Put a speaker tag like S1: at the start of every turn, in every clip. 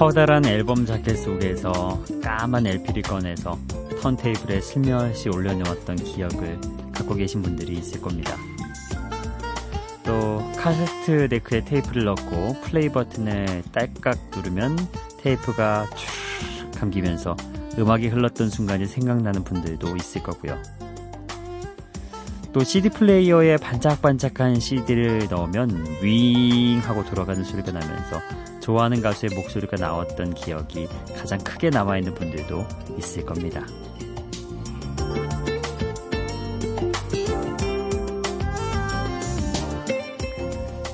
S1: 커다란 앨범 자켓 속에서 까만 LP를 꺼내서 턴테이블에 슬며시 올려놓았던 기억을 갖고 계신 분들이 있을 겁니다. 또 카세트 데크에 테이프를 넣고 플레이 버튼을 딸깍 누르면 테이프가 쭉 감기면서 음악이 흘렀던 순간이 생각나는 분들도 있을 거고요. 또 CD 플레이어에 반짝반짝한 CD를 넣으면 윙 하고 돌아가는 소리가 나면서 좋아하는 가수의 목소리가 나왔던 기억이 가장 크게 남아있는 분들도 있을 겁니다.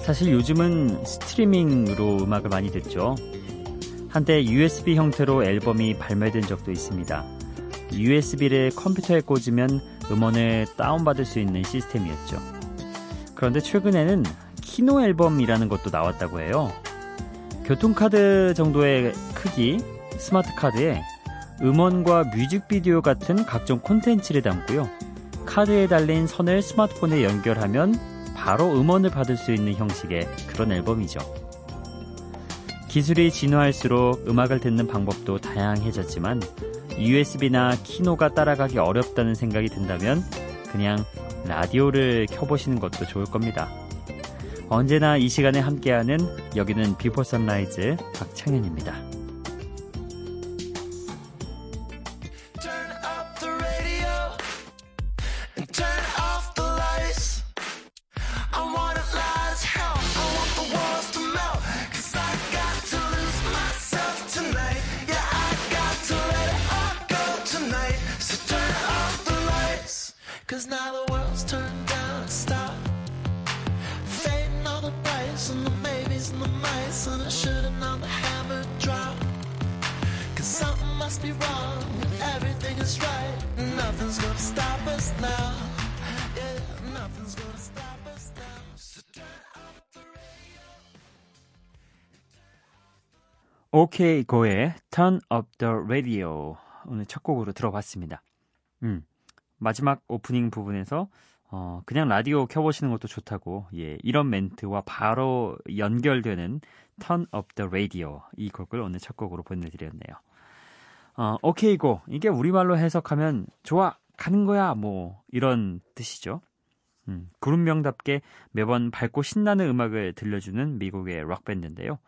S1: 사실 요즘은 스트리밍으로 음악을 많이 듣죠. 한때 USB 형태로 앨범이 발매된 적도 있습니다. USB를 컴퓨터에 꽂으면 음원을 다운받을 수 있는 시스템이었죠. 그런데 최근에는 키노 앨범이라는 것도 나왔다고 해요. 교통카드 정도의 크기, 스마트 카드에 음원과 뮤직비디오 같은 각종 콘텐츠를 담고요. 카드에 달린 선을 스마트폰에 연결하면 바로 음원을 받을 수 있는 형식의 그런 앨범이죠. 기술이 진화할수록 음악을 듣는 방법도 다양해졌지만 USB나 키노가 따라가기 어렵다는 생각이 든다면 그냥 라디오를 켜보시는 것도 좋을 겁니다. 언제나 이 시간에 함께하는 여기는 비포 선라이즈 박창현입니다. 오케이 고의 Turn Up the Radio 오늘 첫 곡으로 들어봤습니다. 음, 마지막 오프닝 부분에서 어, 그냥 라디오 켜보시는 것도 좋다고 예, 이런 멘트와 바로 연결되는 Turn Up the Radio 이 곡을 오늘 첫 곡으로 보내드렸네요. 어, 오케이 고 이게 우리말로 해석하면 좋아 가는 거야 뭐 이런 뜻이죠. 음, 그룹명답게 매번 밝고 신나는 음악을 들려주는 미국의 락밴드인데요.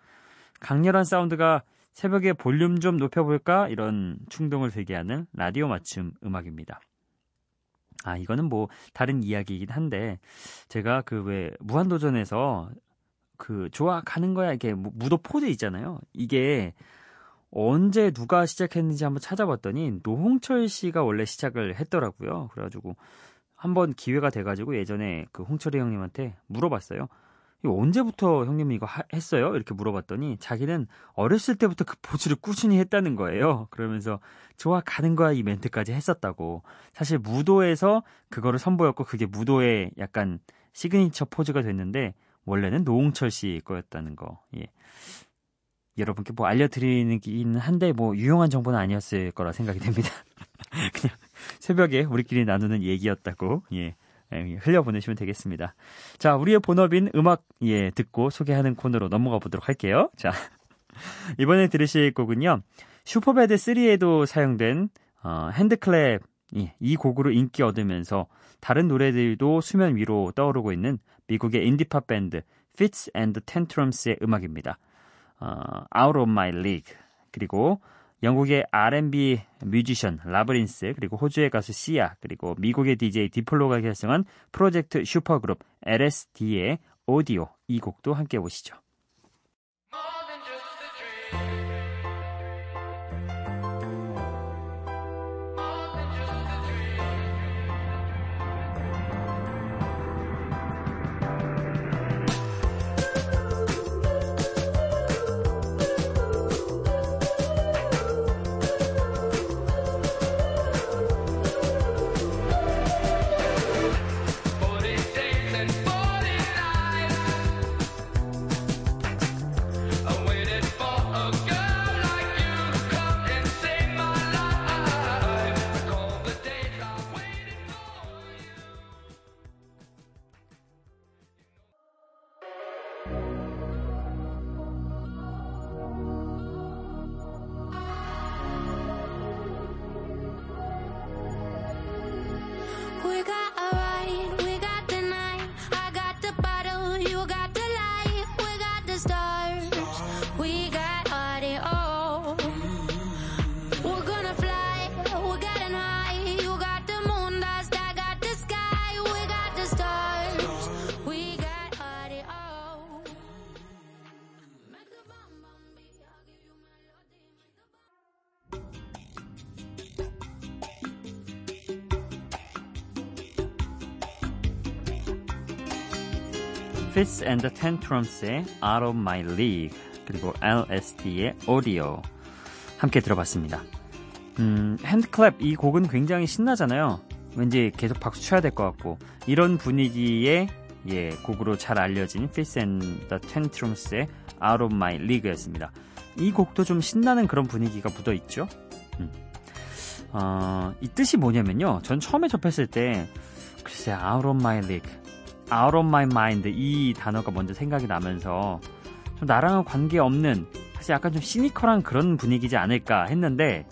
S1: 강렬한 사운드가 새벽에 볼륨 좀 높여볼까? 이런 충동을 들게 하는 라디오 맞춤 음악입니다. 아, 이거는 뭐 다른 이야기이긴 한데, 제가 그 왜 무한도전에서 그 좋아 가는 거야 이게 무도 포즈 있잖아요. 이게 언제 누가 시작했는지 한번 찾아봤더니 노홍철 씨가 원래 시작을 했더라고요. 그래가지고 한번 기회가 돼가지고 예전에 그 홍철이 형님한테 물어봤어요. 이거 언제부터 형님이 이거 하, 했어요? 이렇게 물어봤더니 자기는 어렸을 때부터 그 포즈를 꾸준히 했다는 거예요. 그러면서 좋아 가는 거야 이 멘트까지 했었다고. 사실 무도에서 그거를 선보였고 그게 무도의 약간 시그니처 포즈가 됐는데 원래는 노홍철 씨 거였다는 거. 예. 여러분께 뭐 알려드리긴 한데 뭐 유용한 정보는 아니었을 거라 생각이 됩니다. 그냥 새벽에 우리끼리 나누는 얘기였다고. 예. 예, 흘려보내시면 되겠습니다. 자, 우리의 본업인 음악, 예, 듣고 소개하는 코너로 넘어가 보도록 할게요. 자, 이번에 들으실 곡은요, 슈퍼배드 3에도 사용된, 어, HandClap, 예, 이 곡으로 인기 얻으면서 다른 노래들도 수면 위로 떠오르고 있는 미국의 인디팝 밴드, Fitz and the Tantrums의 음악입니다. 어, Out of My League. 그리고 영국의 R&B 뮤지션 라브린스 그리고 호주의 가수 시아 그리고 미국의 DJ 디플로가 결성한 프로젝트 슈퍼그룹 LSD의 오디오 이 곡도 함께 보시죠. Fits and the Tantrums의 Out of My League 그리고 LSD의 Audio 함께 들어봤습니다. 음, 핸드클랩 이 곡은 굉장히 신나잖아요. 왠지 계속 박수 쳐야 될 것 같고 이런 분위기의 예, 곡으로 잘 알려진 Fits and the Tantrums의 Out of My League였습니다. 이 곡도 좀 신나는 그런 분위기가 묻어 있죠. 음. 어, 이 뜻이 뭐냐면요. 전 처음에 접했을 때 글쎄 Out of My League, Out of My Mind 이 단어가 먼저 생각이 나면서 좀 나랑은 관계 없는 사실 약간 좀 시니컬한 그런 분위기지 않을까 했는데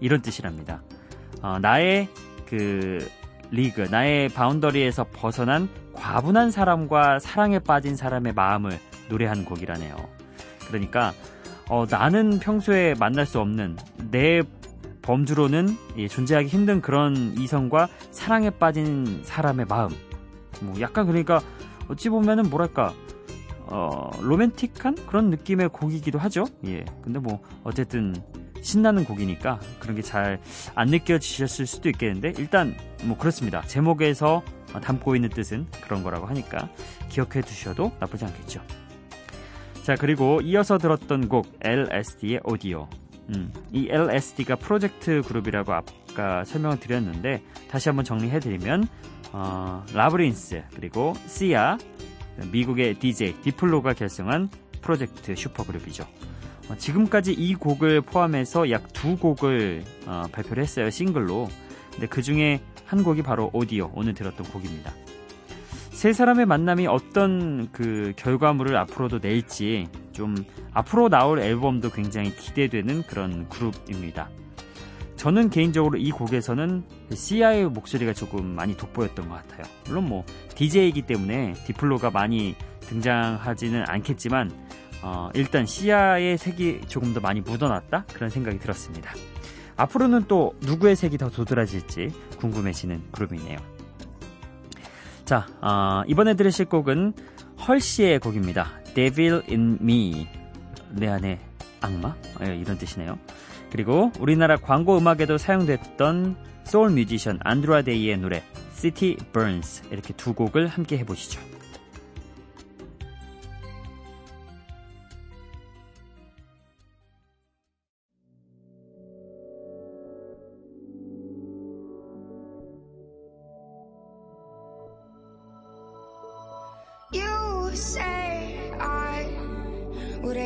S1: 이런 뜻이랍니다. 어, 나의 그 리그, 나의 바운더리에서 벗어난 과분한 사람과 사랑에 빠진 사람의 마음을 노래한 곡이라네요. 그러니까 어, 나는 평소에 만날 수 없는 내 범주로는 예, 존재하기 힘든 그런 이성과 사랑에 빠진 사람의 마음. 뭐 약간 그러니까 어찌 보면은 뭐랄까 어, 로맨틱한 그런 느낌의 곡이기도 하죠. 예. 근데 뭐 어쨌든 신나는 곡이니까 그런 게 잘 안 느껴지셨을 수도 있겠는데 일단 뭐 그렇습니다. 제목에서 담고 있는 뜻은 그런 거라고 하니까 기억해 두셔도 나쁘지 않겠죠. 자 그리고 이어서 들었던 곡 LSD의 오디오 음, 이 LSD가 프로젝트 그룹이라고 아까 설명을 드렸는데 다시 한번 정리해 드리면 어, 라브린스 그리고 시아 미국의 DJ 디플로가 결성한 프로젝트 슈퍼그룹이죠. 어, 지금까지 이 곡을 포함해서 약 두 곡을 어, 발표를 했어요 싱글로. 근데 그 중에 한 곡이 바로 오디오 오늘 들었던 곡입니다. 세 사람의 만남이 어떤 그 결과물을 앞으로도 낼지 좀 앞으로 나올 앨범도 굉장히 기대되는 그런 그룹입니다. 저는 개인적으로 이 곡에서는 시아의 목소리가 조금 많이 돋보였던 것 같아요. 물론 뭐 DJ이기 때문에 디플로가 많이 등장하지는 않겠지만 어, 일단 시아의 색이 조금 더 많이 묻어났다 그런 생각이 들었습니다. 앞으로는 또 누구의 색이 더 도드라질지 궁금해지는 그룹이네요. 자, 어, 이번에 들으실 곡은 헐시의 곡입니다. Devil in Me. 내 안에 악마? 예, 이런 뜻이네요. 그리고 우리나라 광고 음악에도 사용됐던 소울 뮤지션 안드라데이의 노래 City Burns 이렇게 두 곡을 함께 해보시죠.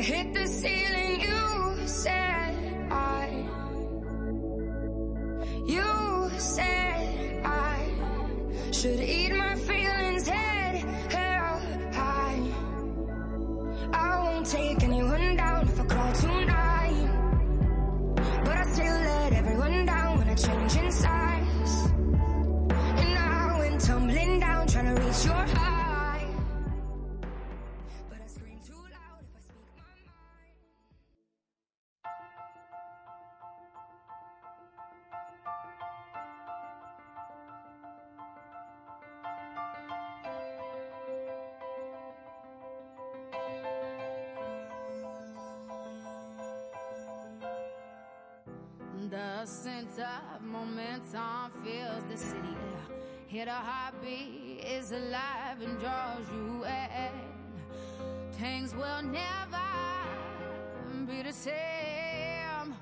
S1: Have hit the ceiling, The sense of momentum fills the city air. Hit a heartbeat is alive and draws you in. Things will never be the same.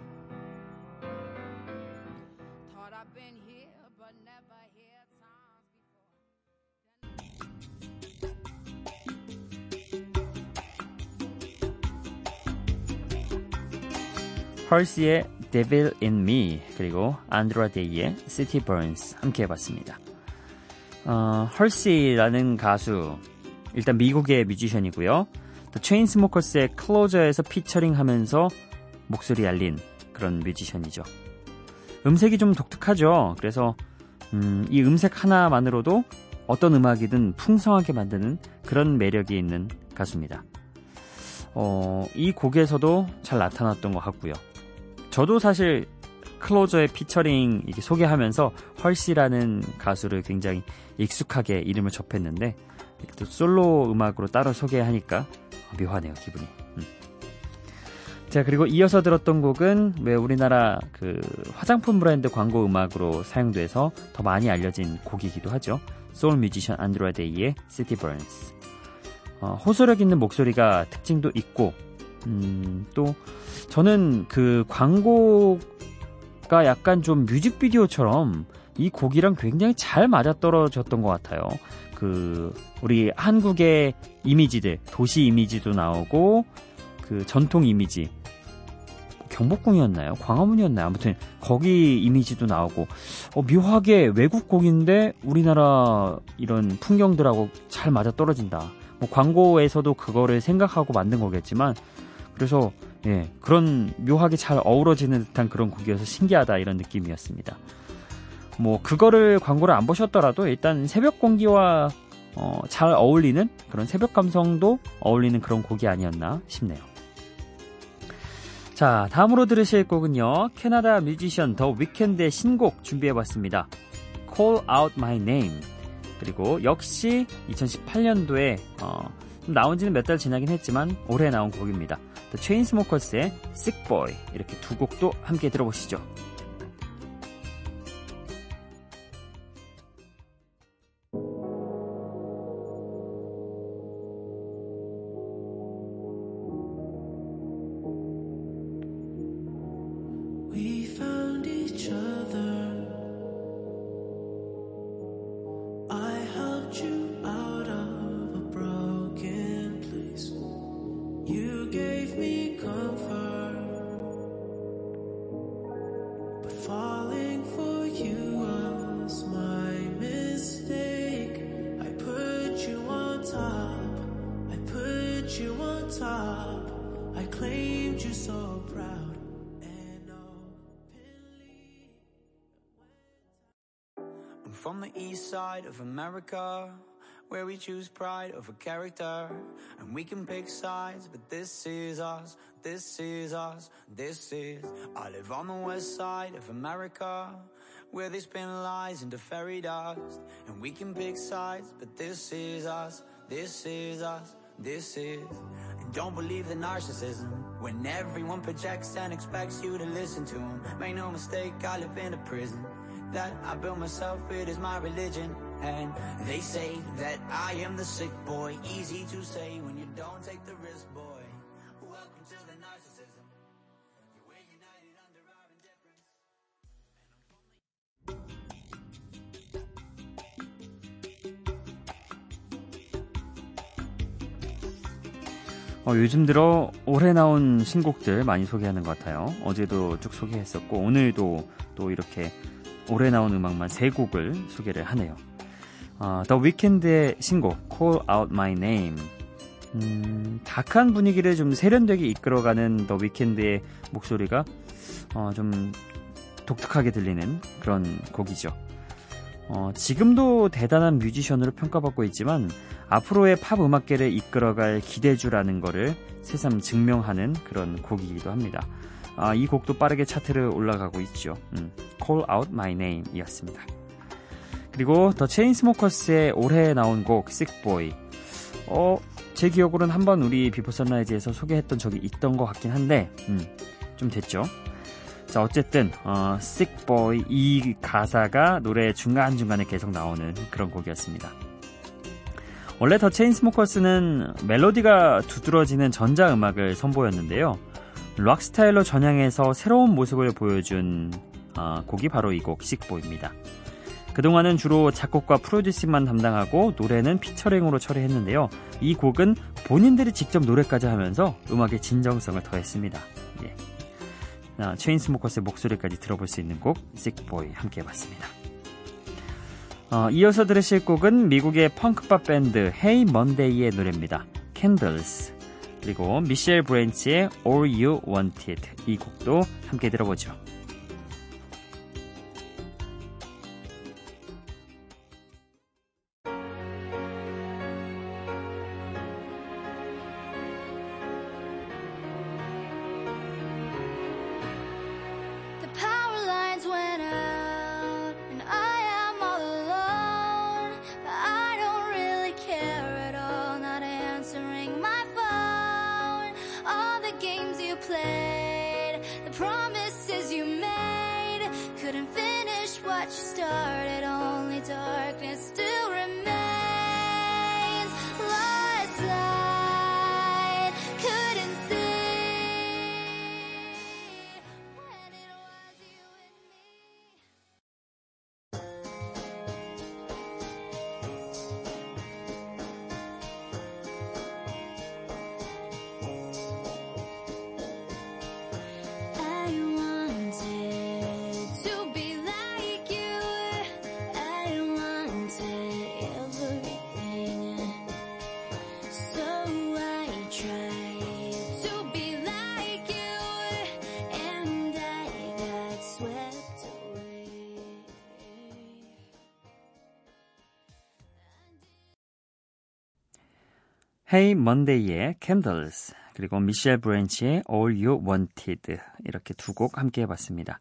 S1: Thought I've been here, but never here times before. 펄시의 Devil in Me 그리고 안드라 데이의 City Burns 함께 해봤습니다. 어, 헐시라는 가수 일단 미국의 뮤지션이고요. The Chainsmokers의 Closer에서 피처링하면서 목소리 알린 그런 뮤지션이죠. 음색이 좀 독특하죠. 그래서 음, 이 음색 하나만으로도 어떤 음악이든 풍성하게 만드는 그런 매력이 있는 가수입니다. 어, 이 곡에서도 잘 나타났던 것 같고요. 저도 사실 클로저의 피처링 이게 소개하면서 헐시라는 가수를 굉장히 익숙하게 이름을 접했는데 또 솔로 음악으로 따로 소개하니까 묘하네요 기분이. 음. 자 그리고 이어서 들었던 곡은 왜 우리나라 그 화장품 브랜드 광고 음악으로 사용돼서 더 많이 알려진 곡이기도 하죠. 소울 뮤지션 안드로데이의 City Burns. 어, 호소력 있는 목소리가 특징도 있고 음, 또 저는 그 광고가 약간 좀 뮤직비디오처럼 이 곡이랑 굉장히 잘 맞아떨어졌던 것 같아요. 그 우리 한국의 이미지들 도시 이미지도 나오고 그 전통 이미지 경복궁이었나요? 광화문이었나요? 아무튼 거기 이미지도 나오고 어, 묘하게 외국 곡인데 우리나라 이런 풍경들하고 잘 맞아 떨어진다. 뭐 광고에서도 그거를 생각하고 만든 거겠지만 그래서 예, 그런 묘하게 잘 어우러지는 듯한 그런 곡이어서 신기하다 이런 느낌이었습니다. 뭐 그거를 광고를 안 보셨더라도 일단 새벽 공기와 어, 잘 어울리는 그런 새벽 감성도 어울리는 그런 곡이 아니었나 싶네요. 자, 다음으로 들으실 곡은요. 캐나다 뮤지션 더 위켄드의 신곡 준비해봤습니다. Call Out My Name. 그리고 역시 2018년도에 어, 나온 지는 몇 달 지나긴 했지만 올해 나온 곡입니다. Chainsmokers의 Sick Boy 이렇게 두 곡도 함께 들어보시죠.
S2: From the east side of America, where we choose pride over character, and we can pick sides, but this is us, this is us, this is. I live on the west side of America, where they spin lies into fairy dust, and we can pick sides, but this is us, this is us, this is. Don't believe the narcissism, when everyone projects and expects you to listen to them. Make no mistake, I live in a prison that I built myself, it is my religion. And they say that I am the sick boy. Easy to say when you don't take the risk, boy. Welcome to the narcissism.
S1: 어, 요즘 들어 올해 나온 신곡들 많이 소개하는 것 같아요. 어제도 쭉 소개했었고 오늘도 또 이렇게 올해 나온 음악만 세 곡을 소개를 하네요. 어, 더 위켄드의 신곡 Call Out My Name 음, 다크한 분위기를 좀 세련되게 이끌어가는 더 위켄드의 목소리가 어, 좀 독특하게 들리는 그런 곡이죠. 어, 지금도 대단한 뮤지션으로 평가받고 있지만 앞으로의 팝 음악계를 이끌어갈 기대주라는 거를 새삼 증명하는 그런 곡이기도 합니다. 아, 이 곡도 빠르게 차트를 올라가고 있죠. 음, Call Out My Name 이었습니다. 그리고 더 체인스모커스의 올해 나온 곡 Sick Boy. 어, 제 기억으로는 한번 우리 비포 선라이즈에서 소개했던 적이 있던 것 같긴 한데, 음, 좀 됐죠. 자, 어쨌든, 어, Sick Boy 이 가사가 노래 중간 중간에 계속 나오는 그런 곡이었습니다. 원래 더 체인스모커스는 멜로디가 두드러지는 전자 음악을 선보였는데요. 락 스타일로 전향해서 새로운 모습을 보여준 어, 곡이 바로 이 곡 Sick Boy입니다. 그동안은 주로 작곡과 프로듀싱만 담당하고 노래는 피처링으로 처리했는데요. 이 곡은 본인들이 직접 노래까지 하면서 음악의 진정성을 더했습니다. 예. 아, 체인스모커스의 목소리까지 들어볼 수 있는 곡 Sick Boy 함께 해봤습니다. 어, 이어서 들으실 곡은 미국의 펑크팝 밴드 헤이 먼데이의 노래입니다. Candles 그리고 미셸 브랜치의 All You Wanted 이 곡도 함께 들어보죠. Hey Monday의 Candles 그리고 미셸 브랜치의 All You Wanted 이렇게 두 곡 함께 해봤습니다.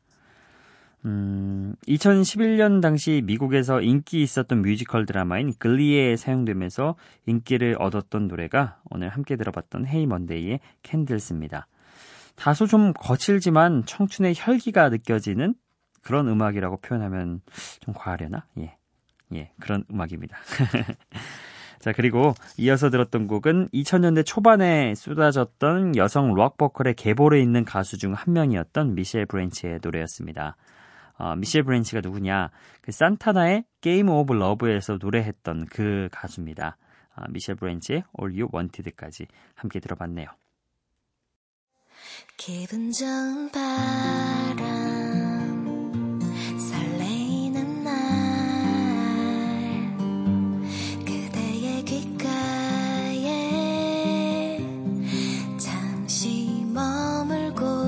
S1: 음, 2011년 당시 미국에서 인기 있었던 뮤지컬 드라마인 글리에 사용되면서 인기를 얻었던 노래가 오늘 함께 들어봤던 헤이 먼데이의 Candles입니다. 다소 좀 거칠지만 청춘의 혈기가 느껴지는 그런 음악이라고 표현하면 좀 과하려나? 예. 예, 그런 음악입니다. 자, 그리고 이어서 들었던 곡은 2000년대 초반에 쏟아졌던 여성 록 보컬의 계보에 있는 가수 중 한 명이었던 미셸 브랜치의 노래였습니다. 어, 미셸 브랜치가 누구냐? 그 산타나의 Game of Love에서 노래했던 그 가수입니다. 어, 미셸 브랜치의 All You Wanted까지 함께 들어봤네요. 기분 좋은 바람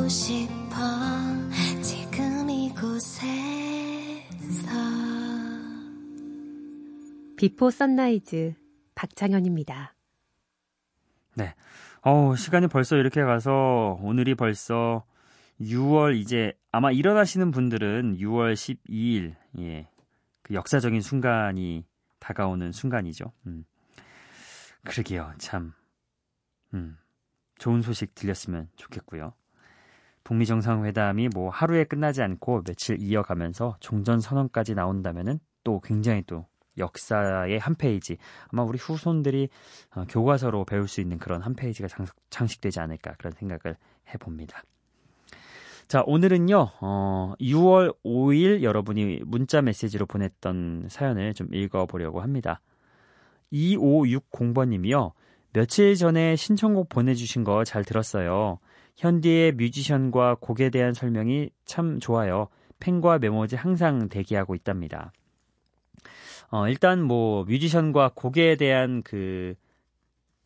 S1: 싶어 지금 이곳에서
S3: 비포 선라이즈 박창현입니다.
S1: 네. 어우, 시간이 벌써 이렇게 가서 오늘이 벌써 6월 이제 아마 일어나시는 분들은 6월 12일, 예. 그 역사적인 순간이 다가오는 순간이죠. 음. 그러게요. 참. 음. 좋은 소식 들렸으면 좋겠고요. 북미 정상회담이 뭐 하루에 끝나지 않고 며칠 이어가면서 종전 선언까지 나온다면은 또 굉장히 또 역사의 한 페이지 아마 우리 후손들이 어, 교과서로 배울 수 있는 그런 한 페이지가 장식, 되지 않을까 그런 생각을 해봅니다. 자 오늘은요 어, 6월 5일 여러분이 문자 메시지로 보냈던 사연을 좀 읽어보려고 합니다. 2560번님이요 며칠 전에 신청곡 보내주신 거 잘 들었어요. 현디의 뮤지션과 곡에 대한 설명이 참 좋아요. 펜과 메모지 항상 대기하고 있답니다. 어, 일단 뭐 뮤지션과 곡에 대한 그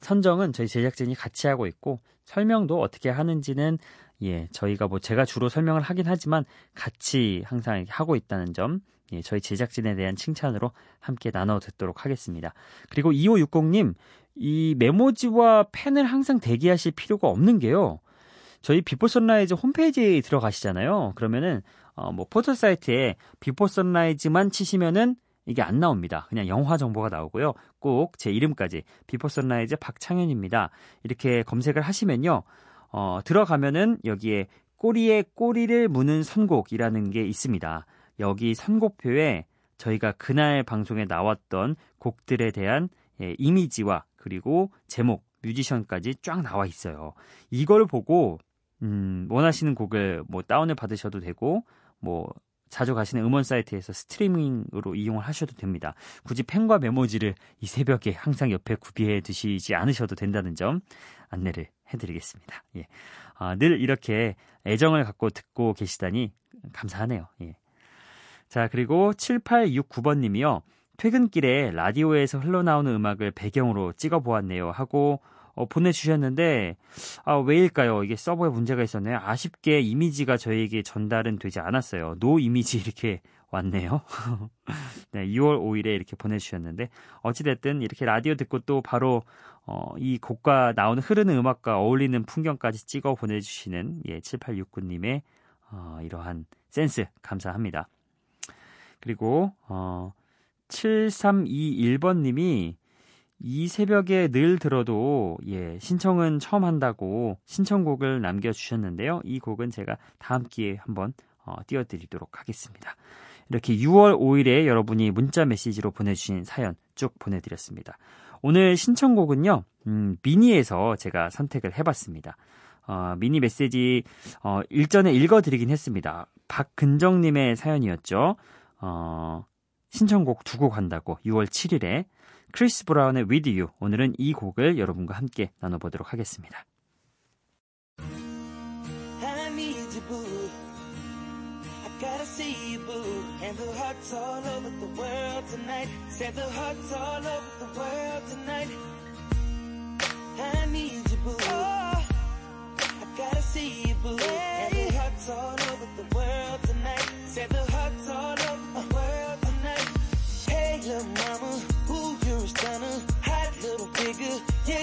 S1: 선정은 저희 제작진이 같이 하고 있고 설명도 어떻게 하는지는 예, 저희가 뭐 제가 주로 설명을 하긴 하지만 같이 항상 하고 있다는 점 예, 저희 제작진에 대한 칭찬으로 함께 나눠 듣도록 하겠습니다. 그리고 2560님, 이 메모지와 펜을 항상 대기하실 필요가 없는 게요. 저희 비포 선라이즈 홈페이지에 들어가시잖아요. 그러면은 어, 뭐 포털 사이트에 비포 선라이즈만 치시면은 이게 안 나옵니다. 그냥 영화 정보가 나오고요. 꼭 제 이름까지 비포 선라이즈 박창현입니다. 이렇게 검색을 하시면요. 어, 들어가면은 여기에 꼬리에 꼬리를 무는 선곡이라는 게 있습니다. 여기 선곡표에 저희가 그날 방송에 나왔던 곡들에 대한 예, 이미지와 그리고 제목, 뮤지션까지 쫙 나와 있어요. 이걸 보고 음, 원하시는 곡을 뭐 다운을 받으셔도 되고 뭐 자주 가시는 음원 사이트에서 스트리밍으로 이용을 하셔도 됩니다. 굳이 펜과 메모지를 이 새벽에 항상 옆에 구비해 두시지 않으셔도 된다는 점 안내를 해드리겠습니다. 예. 아, 늘 이렇게 애정을 갖고 듣고 계시다니 감사하네요. 예. 자, 그리고 7869번님이요. 퇴근길에 라디오에서 흘러나오는 음악을 배경으로 찍어 보았네요. 하고 어, 보내주셨는데 아, 왜일까요? 이게 서버에 문제가 있었네요. 아쉽게 이미지가 저에게 전달은 되지 않았어요. 노 이미지 이렇게 왔네요. 네, 6월 5일에 이렇게 보내주셨는데 어찌됐든 이렇게 라디오 듣고 또 바로 어, 이 곡과 나오는 흐르는 음악과 어울리는 풍경까지 찍어 보내주시는 예, 7869님의 어, 이러한 센스 감사합니다. 그리고 어, 7321번님이 이 새벽에 늘 들어도 예, 신청은 처음 한다고 신청곡을 남겨 주셨는데요. 이 곡은 제가 다음 기회에 한번 어, 띄워드리도록 하겠습니다. 이렇게 6월 5일에 여러분이 문자 메시지로 보내주신 사연 쭉 보내드렸습니다. 오늘 신청곡은요, 음, 미니에서 제가 선택을 해봤습니다. 어, 미니 메시지 어, 일전에 읽어드리긴 했습니다. 박근정님의 사연이었죠. 어, 신청곡 두 곡 한다고 6월 7일에 크리스 브라운의 With You 오늘은 이 곡을 여러분과 함께 나눠보도록 하겠습니다. Gotta see you, boo. And the hearts all over the world tonight. Said the hearts all over the world tonight. I need you, boo. Oh, I gotta see you, boo. And the hearts all over the world tonight. Said the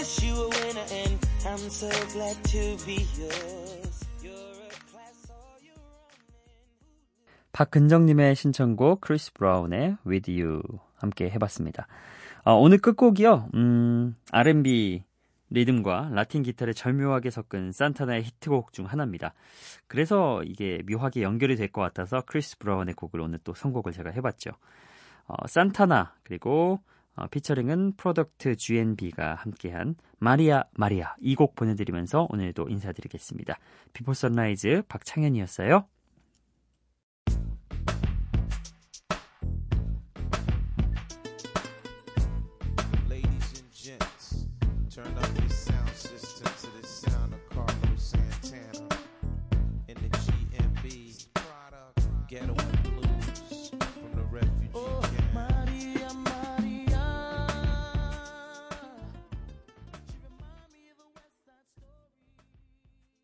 S1: tonight. Hey, little mama. stunner, hot little figure. Yes, you
S4: I'm so glad to be yours. You're a class all you
S1: 박근정님의 신청곡 크리스 브라운의 With You 함께 해봤습니다. 어, 오늘 끝곡이요. 음, R&B 리듬과 라틴 기타를 절묘하게 섞은 산타나의 히트곡 중 하나입니다. 그래서 이게 묘하게 연결이 될 것 같아서 크리스 브라운의 곡을 오늘 또 선곡을 제가 해봤죠. 어, 산타나 그리고 어, 피처링은 Product G&B가 함께한 마리아 마리아 이 곡 보내드리면서 오늘도 인사드리겠습니다. 비포 선라이즈 박창현이었어요.